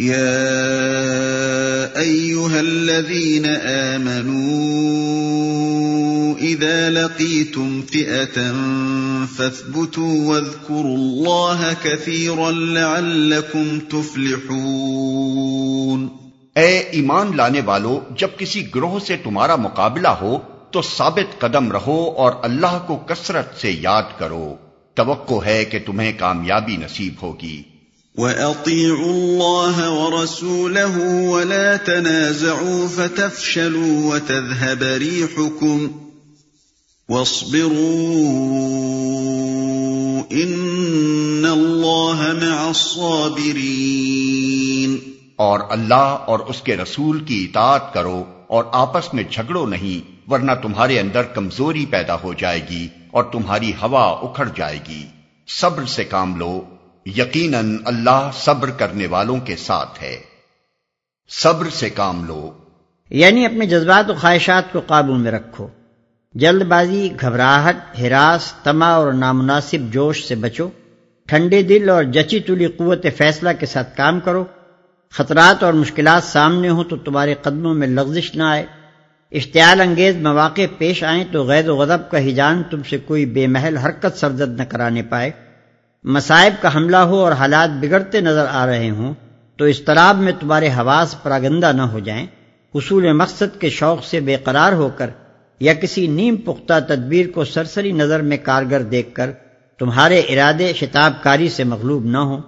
يا ايها الذين امنوا اذا لقيتم فئه فاثبتوا واذكروا الله كثيرا لعلكم تفلحون اے ایمان لانے والو، جب کسی گروہ سے تمہارا مقابلہ ہو، تو ثابت قدم رہو اور اللہ کو کثرت سے یاد کرو۔ توقع ہے کہ تمہیں کامیابی نصیب ہوگی۔ وَأَطِيعُوا اللَّهَ وَرَسُولَهُ وَلَا تَنَازَعُوا فَتَفْشَلُوا وَتَذْهَبَ رِيحُكُمْ وَاصْبِرُوا إِنَّ اللَّهَ مَعَ الصَّابِرِينَ اور اللہ اور اس کے رسول کی اطاعت کرو اور آپس میں جھگڑو نہیں، ورنہ تمہارے اندر کمزوری پیدا ہو جائے گی اور تمہاری ہوا اکھڑ جائے گی۔ صبر سے کام لو۔ یقیناً اللہ صبر کرنے والوں کے ساتھ ہے۔ صبر سے کام لو۔ یعنی اپنے جذبات و خواہشات کو قابو میں رکھو۔ جلد بازی، گھبراہٹ، ہراس، تما اور نامناسب جوش سے بچو۔ ٹھنڈے دل اور جچی تلی قوت فیصلہ کے ساتھ کام کرو۔ خطرات اور مشکلات سامنے ہوں تو تمہارے قدموں میں لغزش نہ آئے۔ اشتعال انگیز مواقع پیش آئیں تو غیر و غضب کا ہجان تم سے کوئی بے محل حرکت سرزد نہ کرانے پائے۔ مسائب کا حملہ ہو اور حالات بگڑتے نظر آ رہے ہوں، تو اضطراب میں تمہارے حواس پراگندہ نہ ہو جائیں۔ حصول مقصد کے شوق سے بے قرار ہو کر یا کسی نیم پختہ تدبیر کو سرسری نظر میں کارگر دیکھ کر تمہارے ارادے شتاب کاری سے مغلوب نہ ہوں۔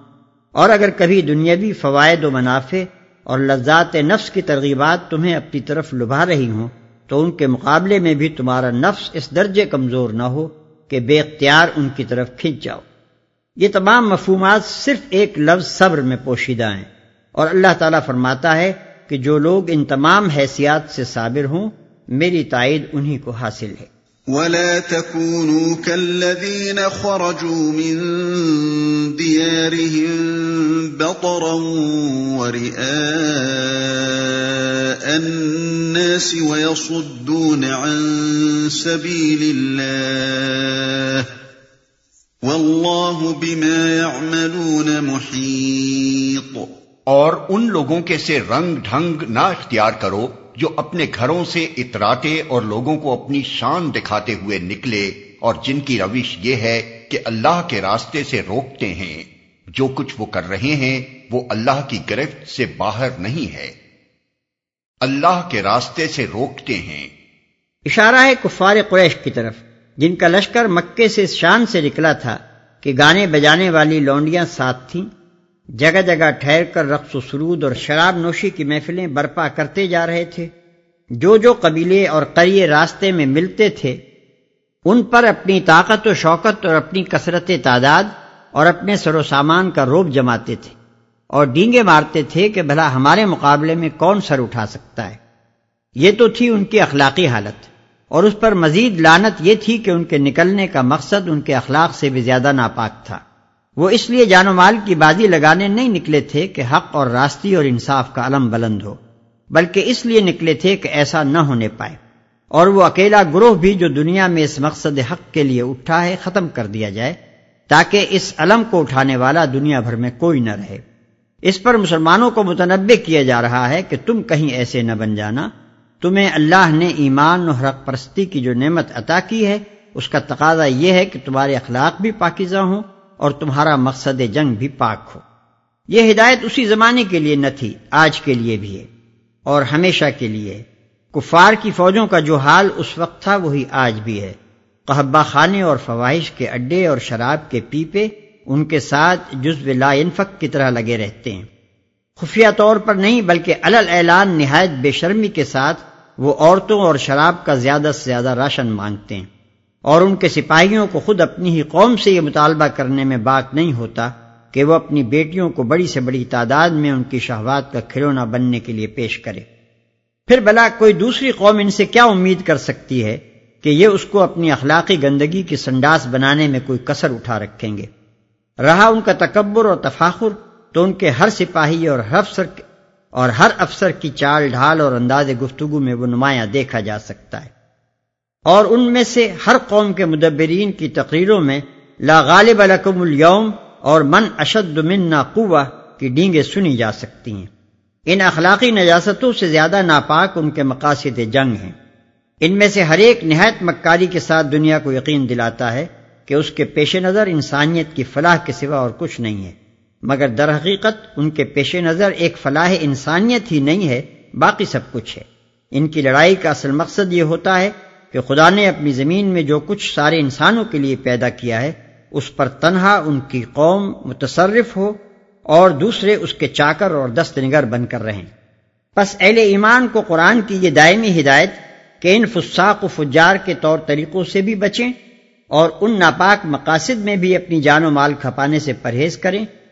اور اگر کبھی دنیاوی فوائد و منافع اور لذات نفس کی ترغیبات تمہیں اپنی طرف لبھا رہی ہوں، تو ان کے مقابلے میں بھی تمہارا نفس اس درجے کمزور نہ ہو کہ بے اختیار ان کی طرف کھنچ جاؤ۔ یہ تمام مفہومات صرف ایک لفظ صبر میں پوشیدہ ہیں۔ اور اللہ تعالیٰ فرماتا ہے کہ جو لوگ ان تمام حیثیات سے صابر ہوں، میری تائید انہی کو حاصل ہے۔ ولا تكونوا كالذين خرجوا من ديارهم بطرا ورئاء الناس ويصدون عن سبيل الله واللہ بما يعملون محیط۔ اور ان لوگوں کے سے رنگ ڈھنگ نہ اختیار کرو جو اپنے گھروں سے اتراتے اور لوگوں کو اپنی شان دکھاتے ہوئے نکلے اور جن کی روش یہ ہے کہ اللہ کے راستے سے روکتے ہیں۔ جو کچھ وہ کر رہے ہیں وہ اللہ کی گرفت سے باہر نہیں ہے۔ اللہ کے راستے سے روکتے ہیں۔ اشارہ ہے کفار قریش کی طرف۔ جن کا لشکر مکے سے شان سے نکلا تھا کہ گانے بجانے والی لونڈیاں ساتھ تھیں، جگہ جگہ ٹھہر کر رقص و سرود اور شراب نوشی کی محفلیں برپا کرتے جا رہے تھے۔ جو جو قبیلے اور قریے راستے میں ملتے تھے، ان پر اپنی طاقت و شوکت اور اپنی کثرت تعداد اور اپنے سر و سامان کا روب جماتے تھے۔ اور ڈینگے مارتے تھے کہ بھلا ہمارے مقابلے میں کون سر اٹھا سکتا ہے۔ یہ تو تھی ان کی اخلاقی حالت۔ اور اس پر مزید لانت یہ تھی کہ ان کے نکلنے کا مقصد ان کے اخلاق سے بھی زیادہ ناپاک تھا۔ وہ اس لیے جان و مال کی بازی لگانے نہیں نکلے تھے کہ حق اور راستی اور انصاف کا علم بلند ہو، بلکہ اس لیے نکلے تھے کہ ایسا نہ ہونے پائے۔ اور وہ اکیلا گروہ بھی جو دنیا میں اس مقصد حق کے لیے اٹھا ہے ختم کر دیا جائے، تاکہ اس علم کو اٹھانے والا دنیا بھر میں کوئی نہ رہے۔ اس پر مسلمانوں کو متنوع کیا جا رہا ہے کہ تم کہیں ایسے نہ بن جانا۔ تمہیں اللہ نے ایمان و حرق پرستی کی جو نعمت عطا کی ہے، اس کا تقاضا یہ ہے کہ تمہارے اخلاق بھی پاکیزہ ہوں اور تمہارا مقصد جنگ بھی پاک ہو۔ یہ ہدایت اسی زمانے کے لیے نہ تھی، آج کے لیے بھی ہے۔ اور ہمیشہ کے لیے۔ کفار کی فوجوں کا جو حال اس وقت تھا، وہی آج بھی ہے۔ قحبہ خانے اور فواہش کے اڈے اور شراب کے پیپے ان کے ساتھ جزو لا انفق کی طرح لگے رہتے ہیں۔ خفیہ طور پر نہیں، بلکہ الل اعلان نہایت بے شرمی کے ساتھ وہ عورتوں اور شراب کا زیادہ سے زیادہ راشن مانگتے ہیں اور ان کے سپاہیوں کو خود اپنی ہی قوم سے یہ مطالبہ کرنے میں بات نہیں ہوتا کہ وہ اپنی بیٹیوں کو بڑی سے بڑی تعداد میں ان کی شہوات کا کھلونا بننے کے لیے پیش کرے۔ پھر بلا کوئی دوسری قوم ان سے کیا امید کر سکتی ہے کہ یہ اس کو اپنی اخلاقی گندگی کی سنڈاس بنانے میں کوئی کسر اٹھا رکھیں گے؟ رہا ان کا تکبر اور تفاخر تو ان کے ہر سپاہی اور ہر افسر اور ہر افسر کی چال ڈھال اور انداز گفتگو میں وہ نمایاں دیکھا جا سکتا ہے۔ اور ان میں سے ہر قوم کے مدبرین کی تقریروں میں لا غالب لکم اليوم اور من اشد منا قوہ کی ڈینگیں سنی جا سکتی ہیں۔ ان اخلاقی نجاستوں سے زیادہ ناپاک ان کے مقاصد جنگ ہیں۔ ان میں سے ہر ایک نہایت مکاری کے ساتھ دنیا کو یقین دلاتا ہے کہ اس کے پیش نظر انسانیت کی فلاح کے سوا اور کچھ نہیں ہے۔ مگر در حقیقت ان کے پیش نظر ایک فلاح انسانیت ہی نہیں ہے، باقی سب کچھ ہے۔ ان کی لڑائی کا اصل مقصد یہ ہوتا ہے کہ خدا نے اپنی زمین میں جو کچھ سارے انسانوں کے لیے پیدا کیا ہے، اس پر تنہا ان کی قوم متصرف ہو اور دوسرے اس کے چاکر اور دست نگر بن کر رہیں۔ پس اہل ایمان کو قرآن کی یہ دائمی ہدایت کہ ان فساق و فجار کے طور طریقوں سے بھی بچیں اور ان ناپاک مقاصد میں بھی اپنی جان و مال کھپانے سے پرہیز کریں۔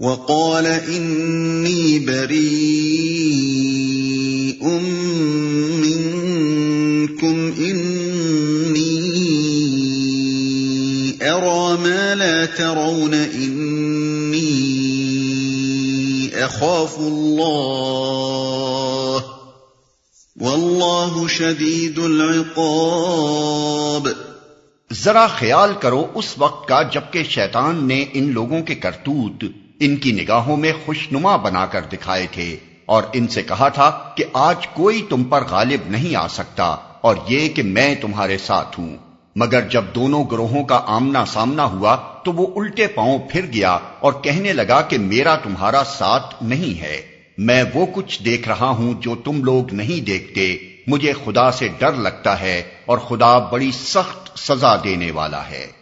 وقال إني بريء منكم، إني أرى ما لا ترون، إني أخاف الله. والله شديد العقاب. ذرا خیال کرو اس وقت کا جبکہ شیطان نے ان لوگوں کے کرتوت ان کی نگاہوں میں خوشنما بنا کر دکھائے تھے اور ان سے کہا تھا کہ آج کوئی تم پر غالب نہیں آ سکتا اور یہ کہ میں تمہارے ساتھ ہوں۔ مگر جب دونوں گروہوں کا آمنا سامنا ہوا تو وہ الٹے پاؤں پھر گیا اور کہنے لگا کہ میرا تمہارا ساتھ نہیں ہے۔ میں وہ کچھ دیکھ رہا ہوں جو تم لوگ نہیں دیکھتے۔ مجھے خدا سے ڈر لگتا ہے اور خدا بڑی سخت سزا دینے والا ہے۔